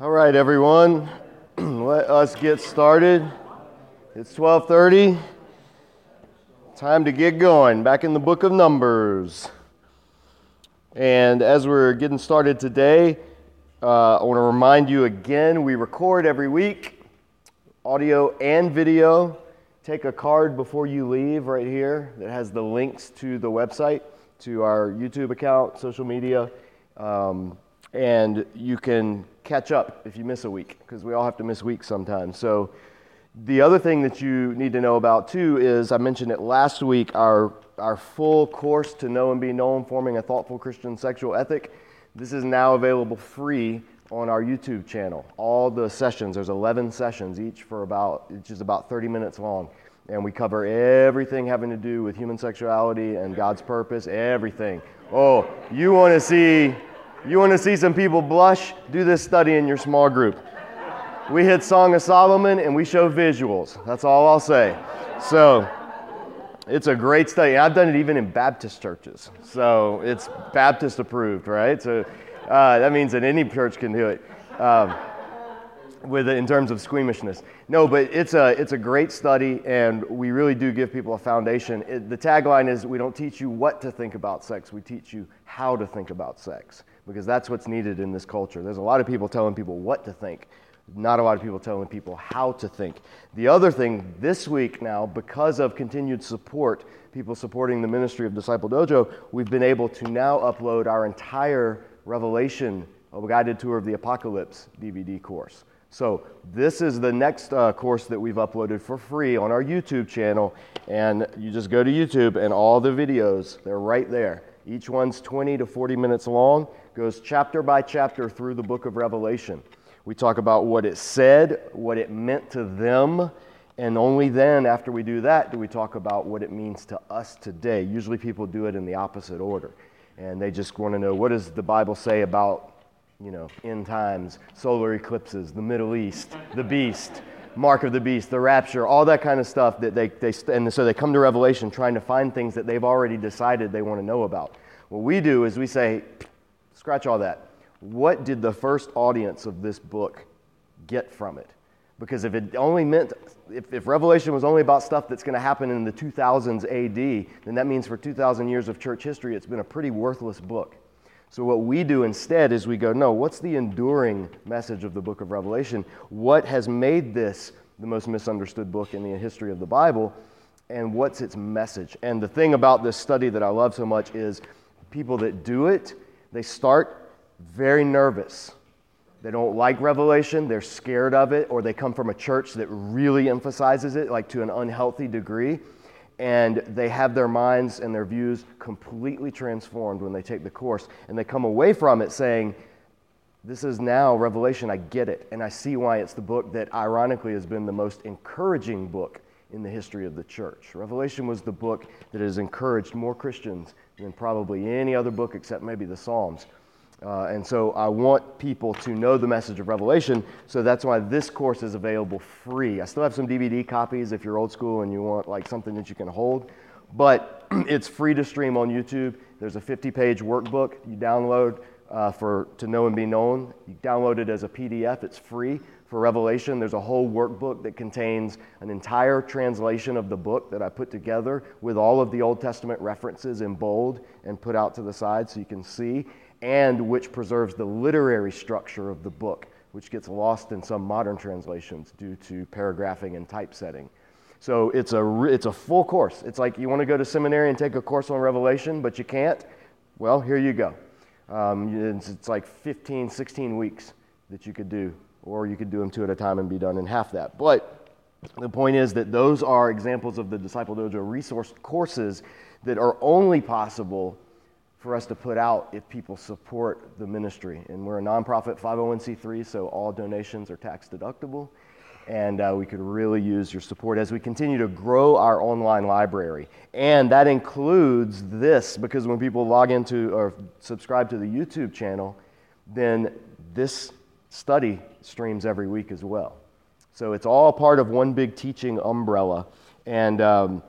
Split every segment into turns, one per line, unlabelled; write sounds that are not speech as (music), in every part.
All right, everyone, (clears throat) let us get started. It's 12:30. Time to get going. Back in the book of Numbers. And as we're getting started today, uh, I want to remind you again we record every week, audio and video. Take a card before you leave right here that has the links to the website, to our YouTube account, social media, um, and you can catch up if you miss a week because we all have to miss weeks sometimes. So, the other thing that you need to know about too is I mentioned it last week our, our full course to know and be known, forming a thoughtful Christian sexual ethic. This is now available free on our YouTube channel. All the sessions, there's 11 sessions, each for about, each is about 30 minutes long. And we cover everything having to do with human sexuality and God's purpose, everything. Oh, you want to see, you want to see some people blush? Do this study in your small group. We hit Song of Solomon and we show visuals. That's all I'll say. So it's a great study. I've done it even in Baptist churches. So it's Baptist approved, right? So uh, that means that any church can do it. Um, with in terms of squeamishness. No, but it's a it's a great study, and we really do give people a foundation. It, the tagline is: We don't teach you what to think about sex; we teach you how to think about sex, because that's what's needed in this culture. There's a lot of people telling people what to think, not a lot of people telling people how to think. The other thing this week now, because of continued support, people supporting the ministry of Disciple Dojo, we've been able to now upload our entire Revelation, a guided tour of the Apocalypse DVD course. So, this is the next uh, course that we've uploaded for free on our YouTube channel. And you just go to YouTube, and all the videos, they're right there. Each one's 20 to 40 minutes long, goes chapter by chapter through the book of Revelation. We talk about what it said, what it meant to them, and only then, after we do that, do we talk about what it means to us today. Usually, people do it in the opposite order. And they just want to know what does the Bible say about you know, end times, solar eclipses, the Middle East, the beast, mark of the beast, the rapture, all that kind of stuff that they, they and so they come to Revelation trying to find things that they've already decided they want to know about. What we do is we say, scratch all that. What did the first audience of this book get from it? Because if it only meant, if, if Revelation was only about stuff that's going to happen in the 2000s AD, then that means for 2,000 years of church history, it's been a pretty worthless book. So, what we do instead is we go, no, what's the enduring message of the book of Revelation? What has made this the most misunderstood book in the history of the Bible? And what's its message? And the thing about this study that I love so much is people that do it, they start very nervous. They don't like Revelation, they're scared of it, or they come from a church that really emphasizes it, like to an unhealthy degree and they have their minds and their views completely transformed when they take the course. And they come away from it saying, This is now Revelation. I get it. And I see why it's the book that, ironically, has been the most encouraging book in the history of the church. Revelation was the book that has encouraged more Christians than probably any other book except maybe the Psalms. Uh, and so I want people to know the message of Revelation, so that's why this course is available free. I still have some DVD copies if you're old school and you want like something that you can hold, but (clears throat) it's free to stream on YouTube. There's a 50-page workbook you download uh, for to know and be known. You download it as a PDF. It's free for Revelation. There's a whole workbook that contains an entire translation of the book that I put together with all of the Old Testament references in bold and put out to the side so you can see and which preserves the literary structure of the book, which gets lost in some modern translations due to paragraphing and typesetting. So it's a, it's a full course. It's like you want to go to seminary and take a course on Revelation, but you can't. Well, here you go. Um, it's, it's like 15, 16 weeks that you could do, or you could do them two at a time and be done in half that. But the point is that those are examples of the Disciple Dojo resource courses that are only possible for us to put out if people support the ministry. And we're a nonprofit 501c3, so all donations are tax deductible. And uh, we could really use your support as we continue to grow our online library. And that includes this, because when people log into or subscribe to the YouTube channel, then this study streams every week as well. So it's all part of one big teaching umbrella. And um,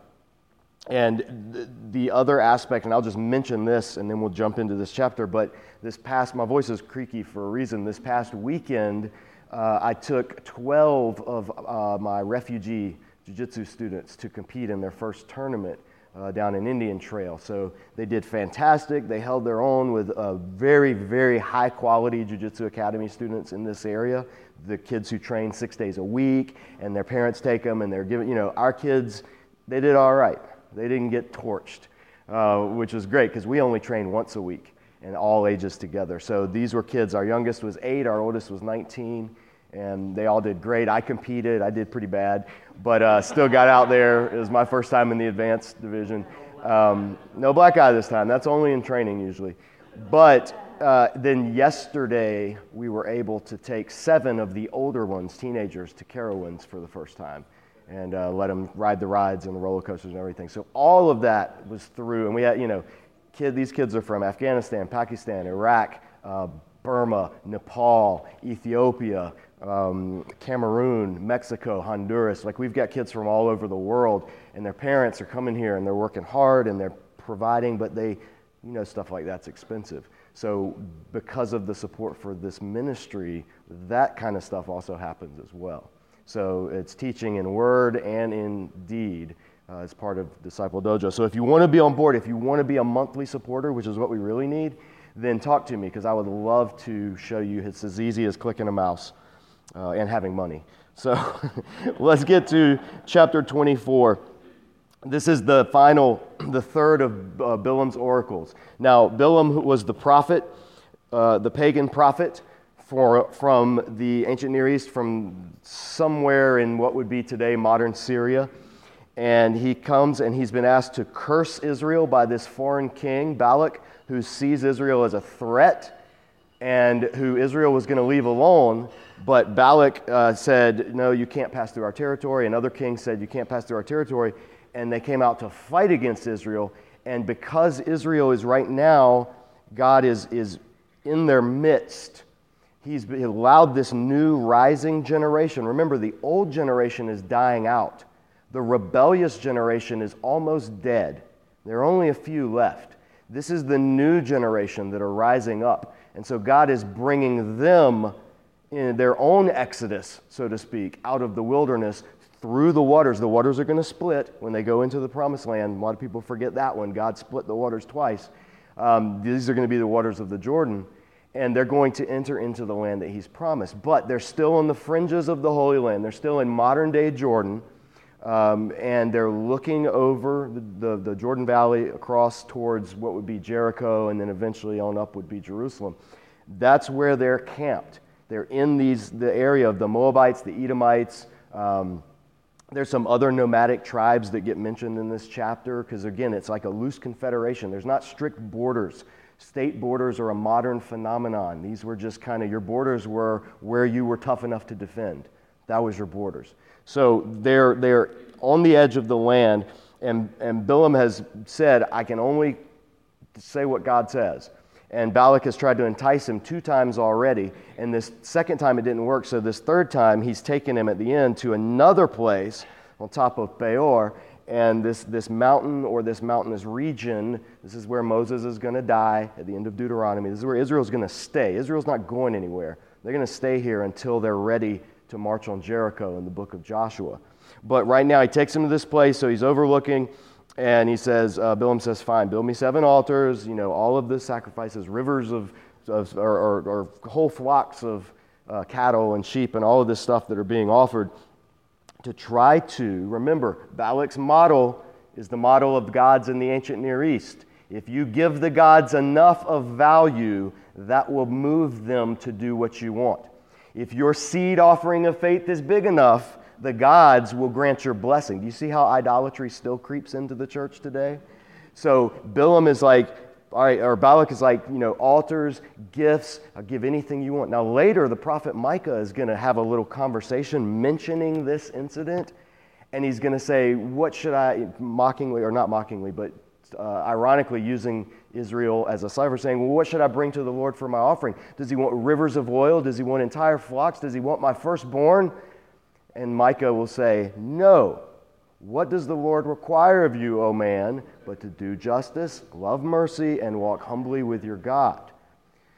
and the other aspect, and I'll just mention this and then we'll jump into this chapter, but this past, my voice is creaky for a reason. This past weekend, uh, I took 12 of uh, my refugee jiu jitsu students to compete in their first tournament uh, down in Indian Trail. So they did fantastic. They held their own with uh, very, very high quality Jiu Jitsu Academy students in this area. The kids who train six days a week, and their parents take them, and they're giving, you know, our kids, they did all right. They didn't get torched, uh, which was great because we only train once a week and all ages together. So these were kids. Our youngest was eight, our oldest was 19 and they all did great. I competed, I did pretty bad, but uh, still got out there. It was my first time in the advanced division. Um, no black eye this time, that's only in training usually. But uh, then yesterday, we were able to take seven of the older ones, teenagers, to Carowinds for the first time and uh, let them ride the rides and the roller coasters and everything. So all of that was through, and we had, you know, kid, these kids are from Afghanistan, Pakistan, Iraq, uh, Burma, Nepal, Ethiopia, um, Cameroon, Mexico, Honduras. Like we've got kids from all over the world, and their parents are coming here and they're working hard and they're providing, but they, you know, stuff like that's expensive. So, because of the support for this ministry, that kind of stuff also happens as well. So, it's teaching in word and in deed uh, as part of Disciple Dojo. So, if you want to be on board, if you want to be a monthly supporter, which is what we really need, then talk to me because I would love to show you. It's as easy as clicking a mouse uh, and having money. So (laughs) let's get to chapter 24. This is the final, (clears throat) the third of uh, Bilam's oracles. Now, Bilam was the prophet, uh, the pagan prophet for, from the ancient Near East, from somewhere in what would be today modern Syria. And he comes and he's been asked to curse Israel by this foreign king, Balak, who sees Israel as a threat and who Israel was going to leave alone. But Balak uh, said, No, you can't pass through our territory. Another king said, You can't pass through our territory. And they came out to fight against Israel. And because Israel is right now, God is, is in their midst. He's allowed this new rising generation. Remember, the old generation is dying out. The rebellious generation is almost dead. There are only a few left. This is the new generation that are rising up. And so God is bringing them in their own exodus, so to speak, out of the wilderness through the waters. The waters are going to split when they go into the promised land. A lot of people forget that one. God split the waters twice. Um, these are going to be the waters of the Jordan. And they're going to enter into the land that he's promised. But they're still on the fringes of the Holy Land. They're still in modern day Jordan. Um, and they're looking over the, the, the, Jordan Valley across towards what would be Jericho, and then eventually on up would be Jerusalem. That's where they're camped. They're in these, the area of the Moabites, the Edomites. Um, there's some other nomadic tribes that get mentioned in this chapter because, again, it's like a loose confederation. There's not strict borders. State borders are a modern phenomenon. These were just kind of your borders were where you were tough enough to defend. That was your borders. So they're, they're on the edge of the land, and, and Bilam has said, I can only say what God says. And Balak has tried to entice him two times already. And this second time it didn't work. So this third time he's taken him at the end to another place on top of Peor. And this, this mountain or this mountainous region, this is where Moses is going to die at the end of Deuteronomy. This is where Israel's going to stay. Israel's not going anywhere. They're going to stay here until they're ready to march on Jericho in the book of Joshua. But right now he takes him to this place, so he's overlooking and he says, uh, Bilam says, fine, build me seven altars, you know, all of the sacrifices, rivers of, of or, or, or, whole flocks of uh, cattle and sheep and all of this stuff that are being offered to try to, remember, Balak's model is the model of gods in the ancient Near East. If you give the gods enough of value, that will move them to do what you want. If your seed offering of faith is big enough, the gods will grant your blessing. Do you see how idolatry still creeps into the church today? So Bilam is like, all right, or Balak is like, you know, altars, gifts, I'll give anything you want. Now, later, the prophet Micah is going to have a little conversation mentioning this incident, and he's going to say, What should I, mockingly, or not mockingly, but uh, ironically using Israel as a cipher, saying, Well, what should I bring to the Lord for my offering? Does he want rivers of oil? Does he want entire flocks? Does he want my firstborn? And Micah will say, No. What does the Lord require of you, O man, but to do justice, love mercy, and walk humbly with your God?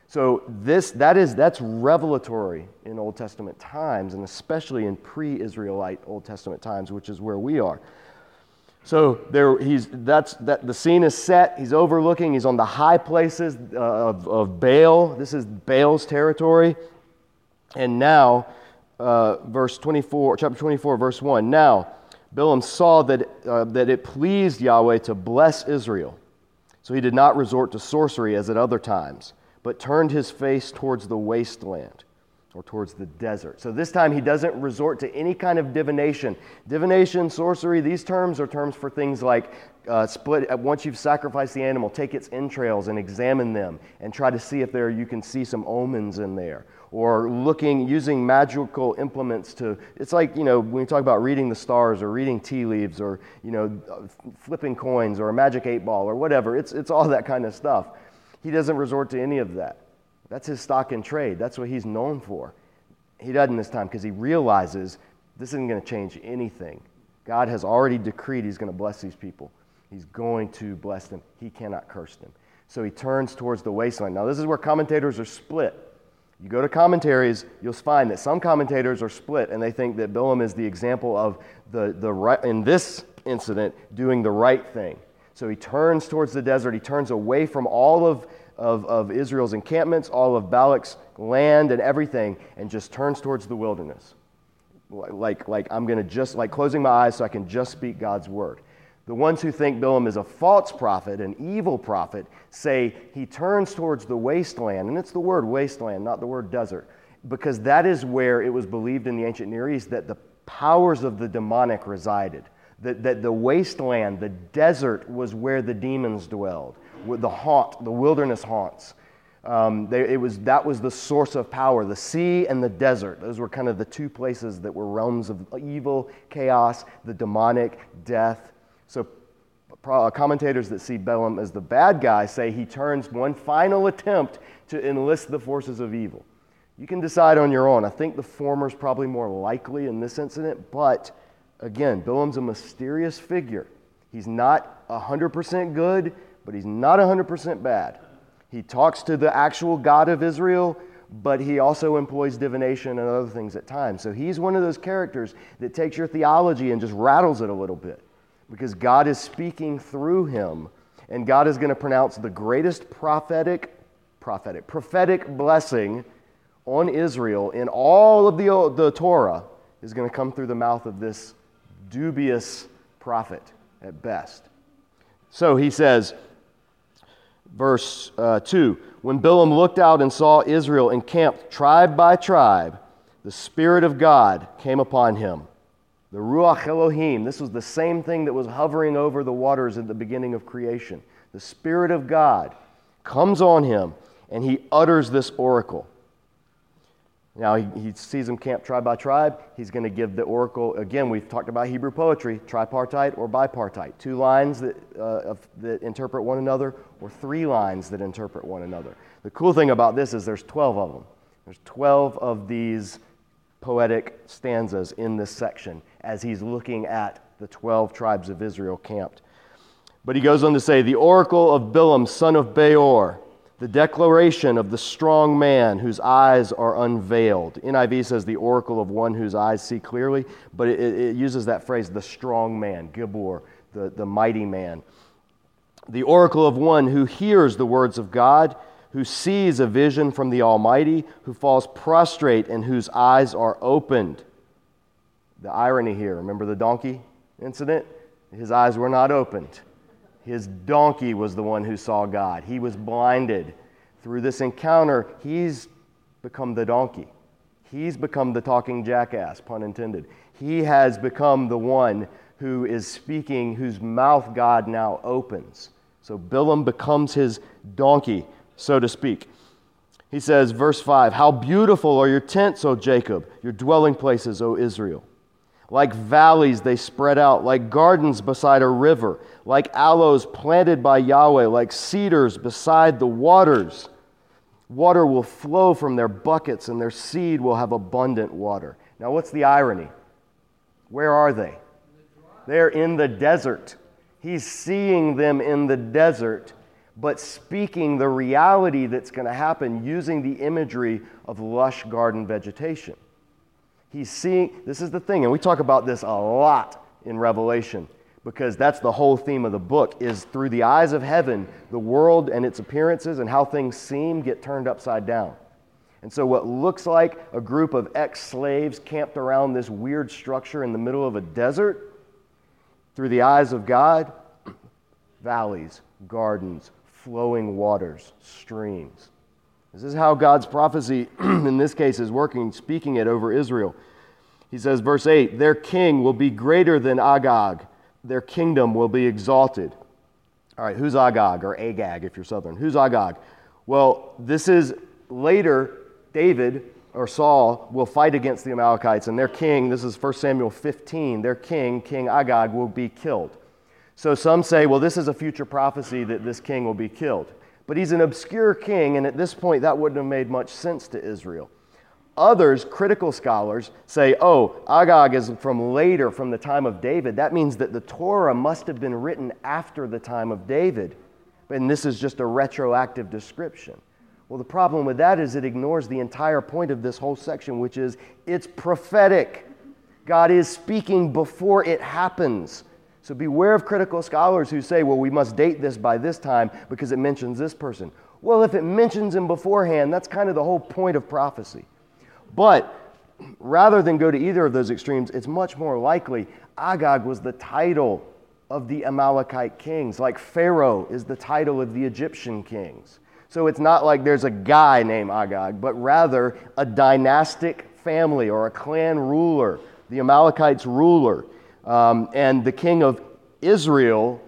So this that is that's revelatory in Old Testament times, and especially in pre-Israelite Old Testament times, which is where we are. So there, he's that's that the scene is set. He's overlooking. He's on the high places uh, of, of Baal. This is Baal's territory, and now, uh, verse 24, chapter 24, verse 1. Now Balaam saw that, uh, that it pleased Yahweh to bless Israel. So he did not resort to sorcery as at other times, but turned his face towards the wasteland or towards the desert. So this time he doesn't resort to any kind of divination. Divination, sorcery, these terms are terms for things like uh, split, uh, once you've sacrificed the animal, take its entrails and examine them and try to see if there you can see some omens in there or looking, using magical implements to, it's like, you know, when you talk about reading the stars or reading tea leaves or, you know, flipping coins or a magic eight ball or whatever, it's, it's all that kind of stuff. He doesn't resort to any of that. That's his stock in trade. That's what he's known for. He doesn't this time because he realizes this isn't going to change anything. God has already decreed he's going to bless these people. He's going to bless them. He cannot curse them. So he turns towards the wasteland. Now, this is where commentators are split. You go to commentaries, you'll find that some commentators are split and they think that Bilam is the example of the, the right, in this incident, doing the right thing. So he turns towards the desert. He turns away from all of, of, of Israel's encampments, all of Balak's land and everything, and just turns towards the wilderness. Like, like I'm going to just, like closing my eyes so I can just speak God's word. The ones who think Bilam is a false prophet, an evil prophet, say he turns towards the wasteland, and it's the word wasteland, not the word desert, because that is where it was believed in the ancient Near East that the powers of the demonic resided. That, that the wasteland, the desert, was where the demons dwelled, the haunt, the wilderness haunts. Um, they, it was, that was the source of power. The sea and the desert, those were kind of the two places that were realms of evil, chaos, the demonic, death, so uh, commentators that see Balaam as the bad guy say he turns one final attempt to enlist the forces of evil. You can decide on your own. I think the former is probably more likely in this incident, but again, Balaam's a mysterious figure. He's not 100% good, but he's not 100% bad. He talks to the actual God of Israel, but he also employs divination and other things at times. So he's one of those characters that takes your theology and just rattles it a little bit because God is speaking through him and God is going to pronounce the greatest prophetic prophetic prophetic blessing on Israel in all of the, the Torah is going to come through the mouth of this dubious prophet at best. So he says, verse uh, 2 When Bilam looked out and saw Israel encamped tribe by tribe, the Spirit of God came upon him the Ruach Elohim, this was the same thing that was hovering over the waters at the beginning of creation. The Spirit of God comes on him and he utters this oracle. Now, he, he sees them camp tribe by tribe. He's going to give the oracle. Again, we've talked about Hebrew poetry, tripartite or bipartite. Two lines that, uh, of, that interpret one another, or three lines that interpret one another. The cool thing about this is there's 12 of them. There's 12 of these poetic stanzas in this section as he's looking at the 12 tribes of Israel camped. But he goes on to say, The oracle of Bilam, son of Beor, the declaration of the strong man whose eyes are unveiled. NIV says the oracle of one whose eyes see clearly, but it, it uses that phrase, the strong man, Gibor, the, the mighty man. The oracle of one who hears the words of God who sees a vision from the Almighty, who falls prostrate and whose eyes are opened. The irony here, remember the donkey incident? His eyes were not opened. His donkey was the one who saw God. He was blinded. Through this encounter, he's become the donkey. He's become the talking jackass, pun intended. He has become the one who is speaking, whose mouth God now opens. So Bilam becomes his donkey so to speak. He says, verse 5 How beautiful are your tents, O Jacob, your dwelling places, O Israel. Like valleys, they spread out, like gardens beside a river, like aloes planted by Yahweh, like cedars beside the waters. Water will flow from their buckets, and their seed will have abundant water. Now, what's the irony? Where are they? They're in the desert. He's seeing them in the desert, but speaking the reality that's going to happen using the imagery of lush garden vegetation. He's seeing, this is the thing, and we talk about this a lot in Revelation because that's the whole theme of the book is through the eyes of heaven the world and its appearances and how things seem get turned upside down. And so what looks like a group of ex-slaves camped around this weird structure in the middle of a desert through the eyes of god (clears throat) valleys gardens flowing waters streams this is how god's prophecy (clears throat) in this case is working speaking it over israel he says verse 8 their king will be greater than agag their kingdom will be exalted. All right, who's Agag or Agag if you're Southern? Who's Agag? Well, this is later David or Saul will fight against the Amalekites, and their king, this is 1 Samuel 15, their king, King Agag, will be killed. So some say, well, this is a future prophecy that this king will be killed. But he's an obscure king, and at this point, that wouldn't have made much sense to Israel. Others, critical scholars, say, oh, Agag is from later, from the time of David. That means that the Torah must have been written after the time of David. And this is just a retroactive description. Well, the problem with that is it ignores the entire point of this whole section, which is it's prophetic. God is speaking before it happens. So beware of critical scholars who say, well, we must date this by this time because it mentions this person. Well, if it mentions him beforehand, that's kind of the whole point of prophecy. But rather than go to either of those extremes, it's much more likely Agag was the title of the Amalekite kings, like Pharaoh is the title of the Egyptian kings. So it's not like there's a guy named Agag, but rather a dynastic family or a clan ruler, the Amalekites' ruler. Um, and the king of Israel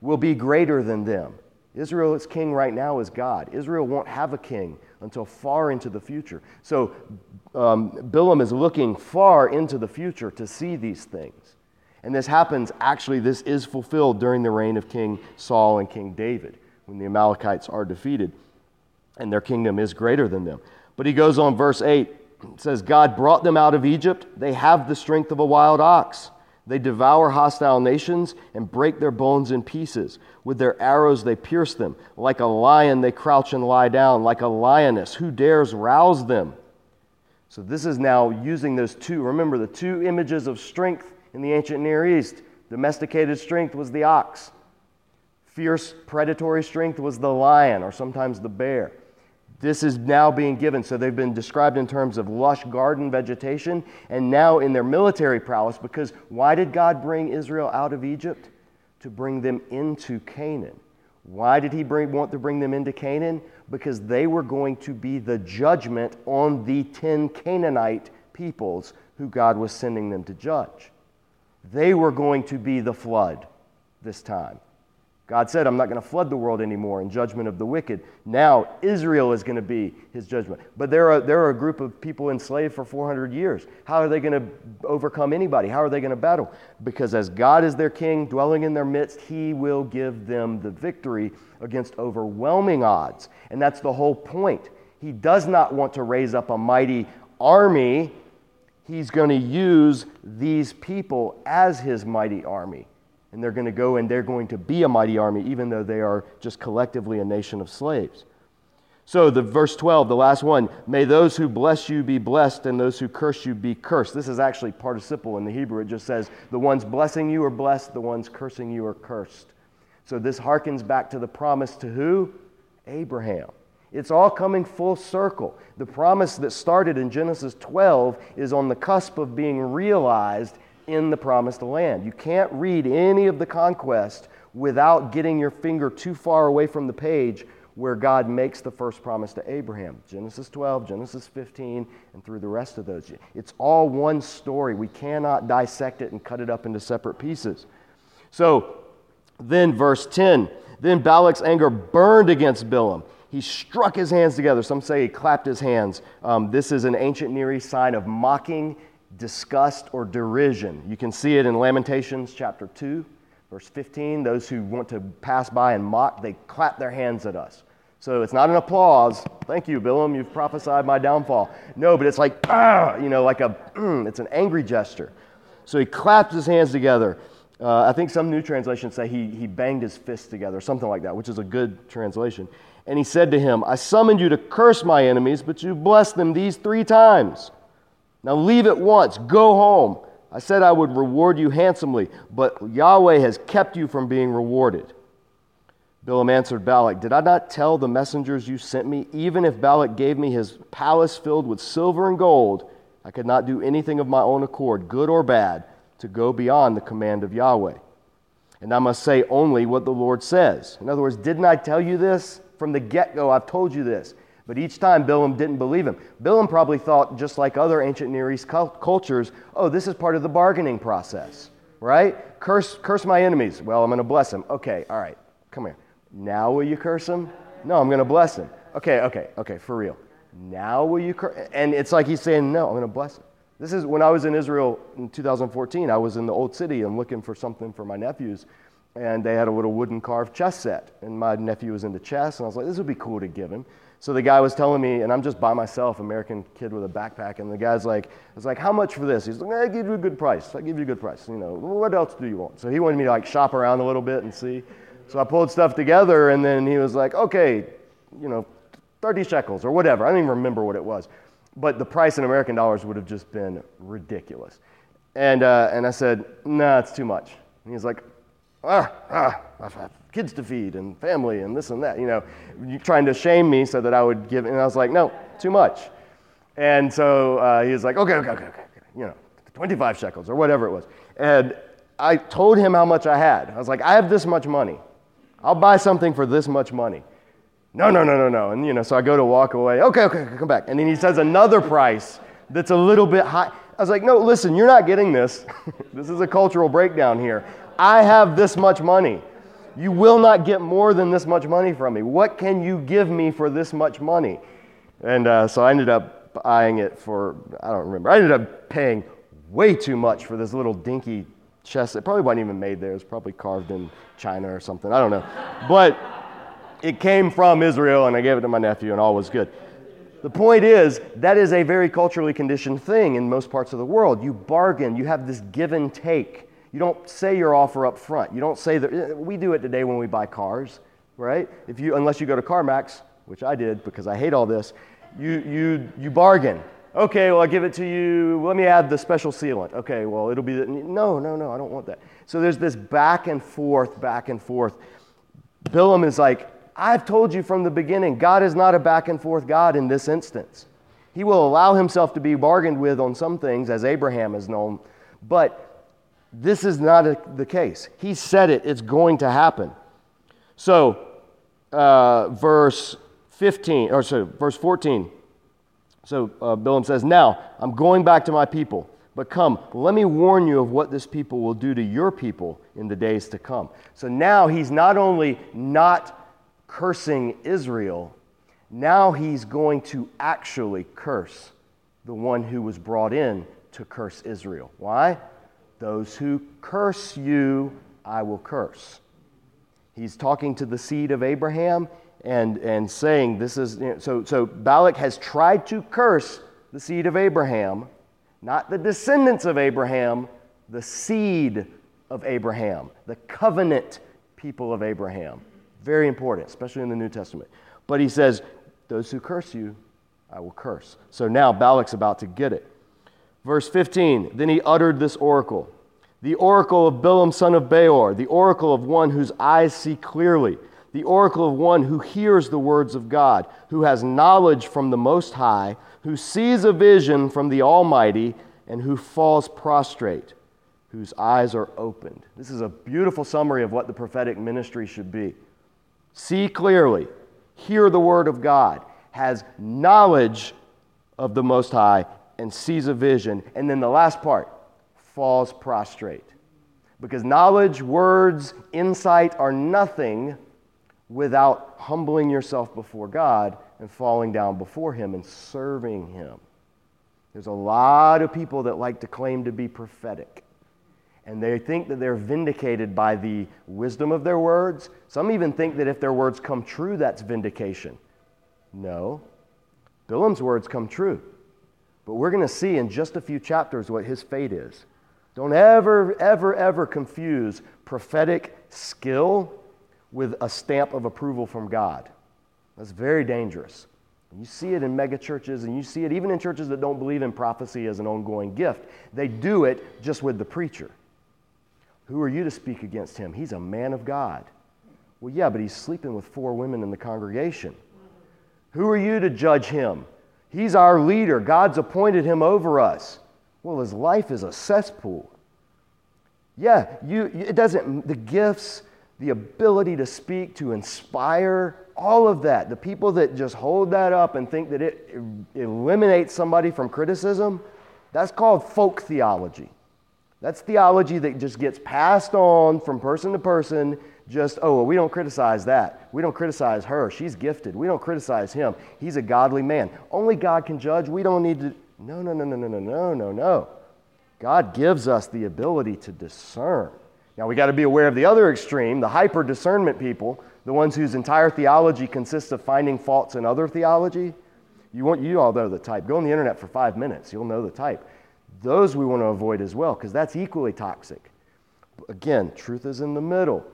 will be greater than them. Israel's king right now is God. Israel won't have a king until far into the future. So um, Bilam is looking far into the future to see these things. And this happens, actually, this is fulfilled during the reign of King Saul and King David when the Amalekites are defeated and their kingdom is greater than them. But he goes on, verse 8 says, God brought them out of Egypt. They have the strength of a wild ox. They devour hostile nations and break their bones in pieces. With their arrows they pierce them. Like a lion they crouch and lie down. Like a lioness, who dares rouse them? So this is now using those two. Remember the two images of strength in the ancient Near East. Domesticated strength was the ox. Fierce predatory strength was the lion or sometimes the bear. This is now being given. So they've been described in terms of lush garden vegetation and now in their military prowess because why did God bring Israel out of Egypt? To bring them into Canaan. Why did he bring, want to bring them into Canaan? Because they were going to be the judgment on the 10 Canaanite peoples who God was sending them to judge. They were going to be the flood this time. God said, I'm not going to flood the world anymore in judgment of the wicked. Now, Israel is going to be his judgment. But there are, there are a group of people enslaved for 400 years. How are they going to overcome anybody? How are they going to battle? Because as God is their king, dwelling in their midst, he will give them the victory against overwhelming odds. And that's the whole point. He does not want to raise up a mighty army, he's going to use these people as his mighty army and they're going to go and they're going to be a mighty army, even though they are just collectively a nation of slaves. So, the verse 12, the last one, may those who bless you be blessed and those who curse you be cursed. This is actually participle in the Hebrew. It just says, the ones blessing you are blessed, the ones cursing you are cursed. So, this harkens back to the promise to who? Abraham. It's all coming full circle. The promise that started in Genesis 12 is on the cusp of being realized in the promised land. You can't read any of the conquest without getting your finger too far away from the page where God makes the first promise to Abraham. Genesis 12, Genesis 15, and through the rest of those. It's all one story. We cannot dissect it and cut it up into separate pieces. So then, verse 10 then Balak's anger burned against Bilam. He struck his hands together. Some say he clapped his hands. Um, this is an ancient Near East sign of mocking disgust or derision. You can see it in Lamentations chapter 2, verse 15. Those who want to pass by and mock, they clap their hands at us. So it's not an applause. Thank you, Bilam. You've prophesied my downfall. No, but it's like, ah, you know, like a, mm, it's an angry gesture. So he clapped his hands together. Uh, I think some new translations say he, he banged his fists together, something like that, which is a good translation. And he said to him, I summoned you to curse my enemies, but you blessed them these three times. Now leave at once, go home. I said I would reward you handsomely, but Yahweh has kept you from being rewarded. Bilam answered Balak, Did I not tell the messengers you sent me, even if Balak gave me his palace filled with silver and gold, I could not do anything of my own accord, good or bad, to go beyond the command of Yahweh. And I must say only what the Lord says. In other words, didn't I tell you this? From the get go, I've told you this. But each time Bilam didn't believe him. Bilam probably thought, just like other ancient Near East cultures, oh, this is part of the bargaining process, right? Curse, curse my enemies. Well, I'm going to bless them. Okay, all right, come here. Now will you curse him? No, I'm going to bless him. Okay, okay, okay, for real. Now will you curse? And it's like he's saying, no, I'm going to bless him. This is when I was in Israel in 2014. I was in the old city and looking for something for my nephews, and they had a little wooden carved chess set. And my nephew was into chess, and I was like, this would be cool to give him. So the guy was telling me, and I'm just by myself, American kid with a backpack, and the guy's like, I was like, how much for this? He's like, I give you a good price. I give you a good price. You know, what else do you want? So he wanted me to like shop around a little bit and see. So I pulled stuff together, and then he was like, okay, you know, 30 shekels or whatever. I don't even remember what it was. But the price in American dollars would have just been ridiculous. And, uh, and I said, nah, it's too much. And he's like, ah, ah, I have kids to feed and family and this and that, you know, trying to shame me so that I would give. And I was like, no, too much. And so uh, he was like, okay, okay, okay, okay, you know, 25 shekels or whatever it was. And I told him how much I had. I was like, I have this much money. I'll buy something for this much money. No, no, no, no, no. And, you know, so I go to walk away. Okay, okay, okay, come back. And then he says another price that's a little bit high. I was like, no, listen, you're not getting this. (laughs) this is a cultural breakdown here. I have this much money. You will not get more than this much money from me. What can you give me for this much money? And uh, so I ended up buying it for, I don't remember. I ended up paying way too much for this little dinky chest. It probably wasn't even made there. It was probably carved in China or something. I don't know. But it came from Israel, and I gave it to my nephew, and all was good. The point is, that is a very culturally conditioned thing in most parts of the world. You bargain, you have this give and take. You don't say your offer up front. You don't say that. Eh, we do it today when we buy cars, right? If you, unless you go to CarMax, which I did because I hate all this, you, you, you bargain. Okay, well, I'll give it to you. Let me add the special sealant. Okay, well, it'll be. The, no, no, no, I don't want that. So there's this back and forth, back and forth. Bilam is like, I've told you from the beginning, God is not a back and forth God in this instance. He will allow himself to be bargained with on some things, as Abraham is known, but this is not a, the case. He said it, it's going to happen. So, uh, verse 15, or sorry, verse 14. So, uh, Bilam says, Now I'm going back to my people, but come, let me warn you of what this people will do to your people in the days to come. So now he's not only not cursing Israel, now he's going to actually curse the one who was brought in to curse Israel. Why? Those who curse you, I will curse. He's talking to the seed of Abraham and, and saying, This is. You know, so, so Balak has tried to curse the seed of Abraham, not the descendants of Abraham, the seed of Abraham, the covenant people of Abraham. Very important, especially in the New Testament. But he says, Those who curse you, I will curse. So now Balak's about to get it. Verse 15 Then he uttered this oracle the oracle of Bilam, son of Beor, the oracle of one whose eyes see clearly, the oracle of one who hears the words of God, who has knowledge from the Most High, who sees a vision from the Almighty, and who falls prostrate, whose eyes are opened. This is a beautiful summary of what the prophetic ministry should be see clearly, hear the word of God, has knowledge of the Most High, and sees a vision. And then the last part falls prostrate. Because knowledge, words, insight are nothing without humbling yourself before God and falling down before Him and serving Him. There's a lot of people that like to claim to be prophetic and they think that they're vindicated by the wisdom of their words. Some even think that if their words come true, that's vindication. No. Bilam's words come true. But we're going to see in just a few chapters what his fate is. Don't ever, ever, ever confuse prophetic skill with a stamp of approval from God. That's very dangerous. You see it in mega churches, and you see it even in churches that don't believe in prophecy as an ongoing gift. They do it just with the preacher. Who are you to speak against him? He's a man of God. Well, yeah, but he's sleeping with four women in the congregation. Who are you to judge him? He's our leader. God's appointed him over us. Well, his life is a cesspool. Yeah, you, it doesn't, the gifts, the ability to speak, to inspire, all of that. The people that just hold that up and think that it eliminates somebody from criticism, that's called folk theology. That's theology that just gets passed on from person to person. Just, oh, well, we don't criticize that. We don't criticize her. She's gifted. We don't criticize him. He's a godly man. Only God can judge. We don't need to. No, no, no, no, no, no, no, no, no. God gives us the ability to discern. Now, we got to be aware of the other extreme, the hyper discernment people, the ones whose entire theology consists of finding faults in other theology. You, want, you all know the type. Go on the internet for five minutes, you'll know the type. Those we want to avoid as well, because that's equally toxic. Again, truth is in the middle.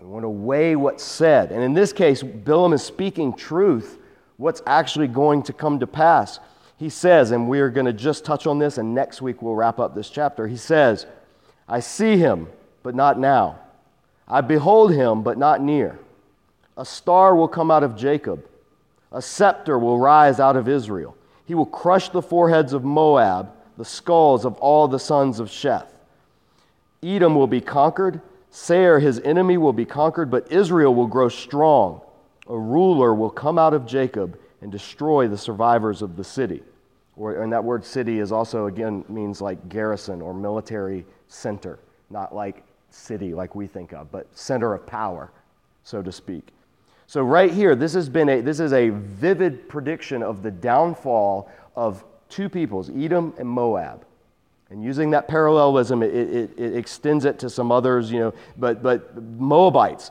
We want to weigh what's said. And in this case, Bilam is speaking truth, what's actually going to come to pass. He says, and we are going to just touch on this, and next week we'll wrap up this chapter. He says, I see him but not now. I behold him, but not near. A star will come out of Jacob, a scepter will rise out of Israel. He will crush the foreheads of Moab, the skulls of all the sons of Sheth. Edom will be conquered, Seir, his enemy, will be conquered, but Israel will grow strong. A ruler will come out of Jacob and destroy the survivors of the city. Or, and that word city is also, again, means like garrison or military center, not like city like we think of, but center of power, so to speak. So right here, this has been a this is a vivid prediction of the downfall of two peoples, Edom and Moab. And using that parallelism, it, it, it extends it to some others, you know, but but Moabites.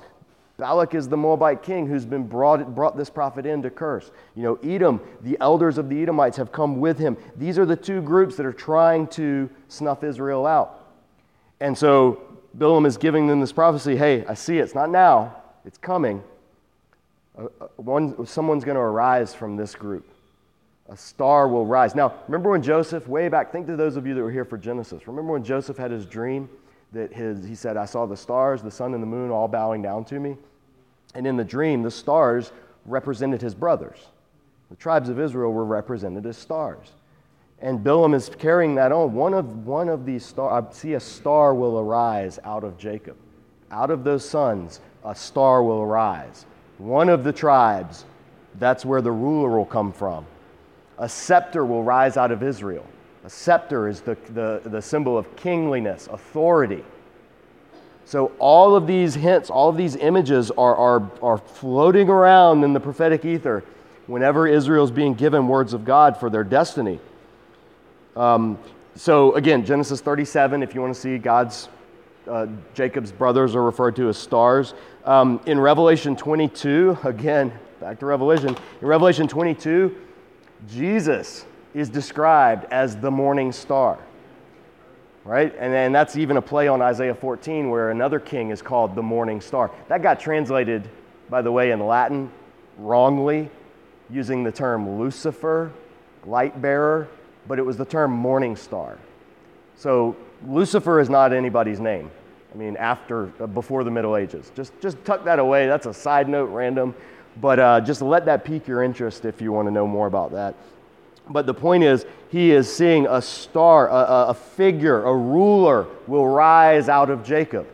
Balak is the Moabite king who's been brought, brought this prophet in to curse. You know, Edom, the elders of the Edomites have come with him. These are the two groups that are trying to snuff Israel out. And so Bilam is giving them this prophecy hey, I see it. It's not now, it's coming. Uh, one, someone's going to arise from this group. A star will rise. Now, remember when Joseph, way back, think to those of you that were here for Genesis. Remember when Joseph had his dream that his, he said, I saw the stars, the sun, and the moon all bowing down to me? And in the dream, the stars represented his brothers. The tribes of Israel were represented as stars. And Bilam is carrying that on. One of, one of these stars, I see a star will arise out of Jacob. Out of those sons, a star will arise. One of the tribes, that's where the ruler will come from. A scepter will rise out of Israel. A scepter is the, the, the symbol of kingliness, authority. So, all of these hints, all of these images are, are, are floating around in the prophetic ether whenever Israel is being given words of God for their destiny. Um, so again, Genesis 37, if you want to see God's, uh, Jacob's brothers are referred to as stars. Um, in Revelation 22, (laughs) again, back to Revelation, in Revelation 22, Jesus is described as the morning star. Right? And, and that's even a play on Isaiah 14 where another king is called the morning star. That got translated, by the way, in Latin wrongly, using the term Lucifer, light bearer but it was the term morning star. So Lucifer is not anybody's name. I mean, after, uh, before the Middle Ages. Just, just tuck that away. That's a side note, random. But uh, just let that pique your interest if you want to know more about that. But the point is, he is seeing a star, a, a figure, a ruler will rise out of Jacob.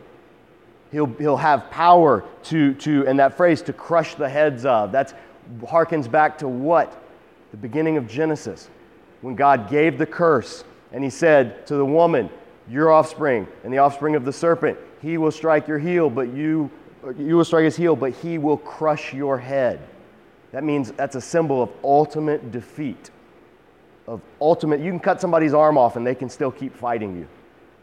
He'll, he'll have power to, to, and that phrase, to crush the heads of. That harkens back to what? The beginning of Genesis when God gave the curse and he said to the woman, Your offspring and the offspring of the serpent, he will strike your heel, but you, you will strike his heel, but he will crush your head. That means that's a symbol of ultimate defeat. Of ultimate, you can cut somebody's arm off and they can still keep fighting you.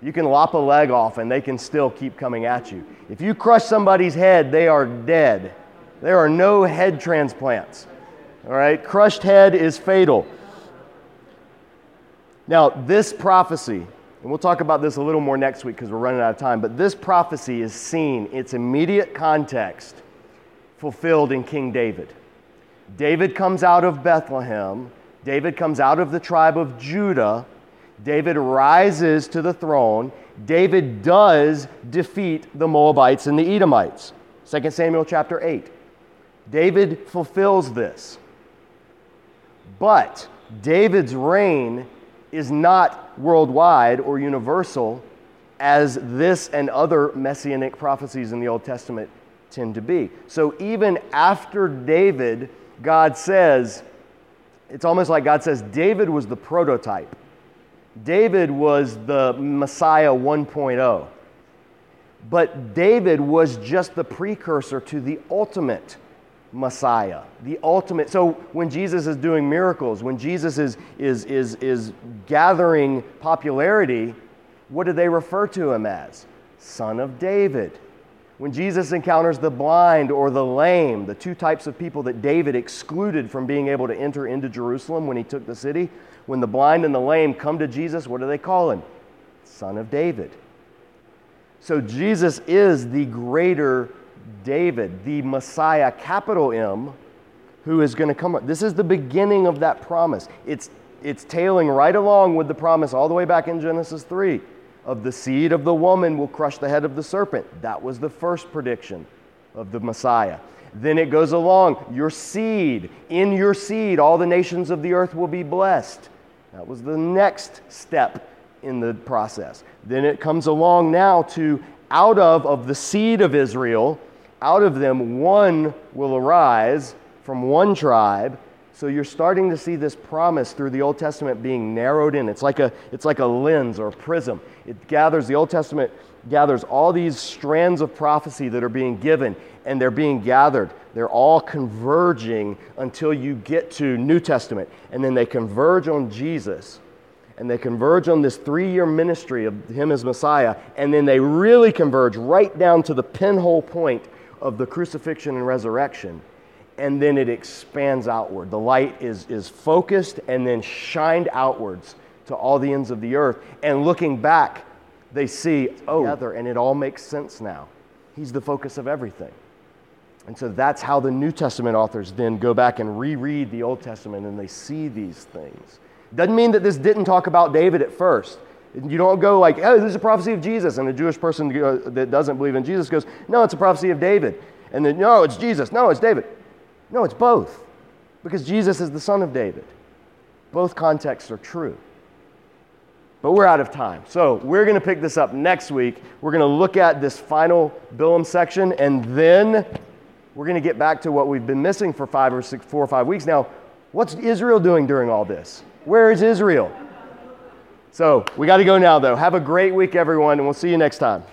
You can lop a leg off and they can still keep coming at you. If you crush somebody's head, they are dead. There are no head transplants. All right? Crushed head is fatal. Now, this prophecy And we'll talk about this a little more next week because we're running out of time. But this prophecy is seen, its immediate context, fulfilled in King David. David comes out of Bethlehem, David comes out of the tribe of Judah. David rises to the throne. David does defeat the Moabites and the Edomites. 2 Samuel chapter 8. David fulfills this. But David's reign is not worldwide or universal as this and other messianic prophecies in the Old Testament tend to be. So even after David, God says, it's almost like God says David was the prototype. David was the Messiah 1.0. But David was just the precursor to the ultimate Messiah, the ultimate. So when Jesus is doing miracles, when Jesus is, is, is, is gathering popularity, what do they refer to him as? Son of David. When Jesus encounters the blind or the lame, the two types of people that David excluded from being able to enter into Jerusalem when he took the city, when the blind and the lame come to Jesus, what do they call him? Son of David. So Jesus is the greater David, the Messiah, capital M, who is going to come. This is the beginning of that promise. It's, it's tailing right along with the promise all the way back in Genesis 3 of the seed of the woman will crush the head of the serpent. That was the first prediction of the Messiah. Then it goes along, your seed, in your seed, all the nations of the earth will be blessed. That was the next step in the process. Then it comes along now to out of, of the seed of Israel, out of them one will arise from one tribe. So you're starting to see this promise through the Old Testament being narrowed in. It's like a, it's like a lens or a prism. It gathers, the Old Testament gathers all these strands of prophecy that are being given, and they're being gathered. They're all converging until you get to New Testament. And then they converge on Jesus and they converge on this three year ministry of him as Messiah, and then they really converge right down to the pinhole point of the crucifixion and resurrection. And then it expands outward. The light is, is focused and then shined outwards to all the ends of the earth. And looking back, they see, oh, and it all makes sense now. He's the focus of everything. And so that's how the New Testament authors then go back and reread the Old Testament and they see these things. Doesn't mean that this didn't talk about David at first. You don't go like, oh, this is a prophecy of Jesus. And a Jewish person uh, that doesn't believe in Jesus goes, no, it's a prophecy of David. And then, no, it's Jesus. No, it's David. No, it's both. Because Jesus is the son of David. Both contexts are true. But we're out of time. So we're going to pick this up next week. We're going to look at this final Balaam section, and then we're going to get back to what we've been missing for five or six, four or five weeks now. What's Israel doing during all this? Where is Israel? So we got to go now, though. Have a great week, everyone, and we'll see you next time.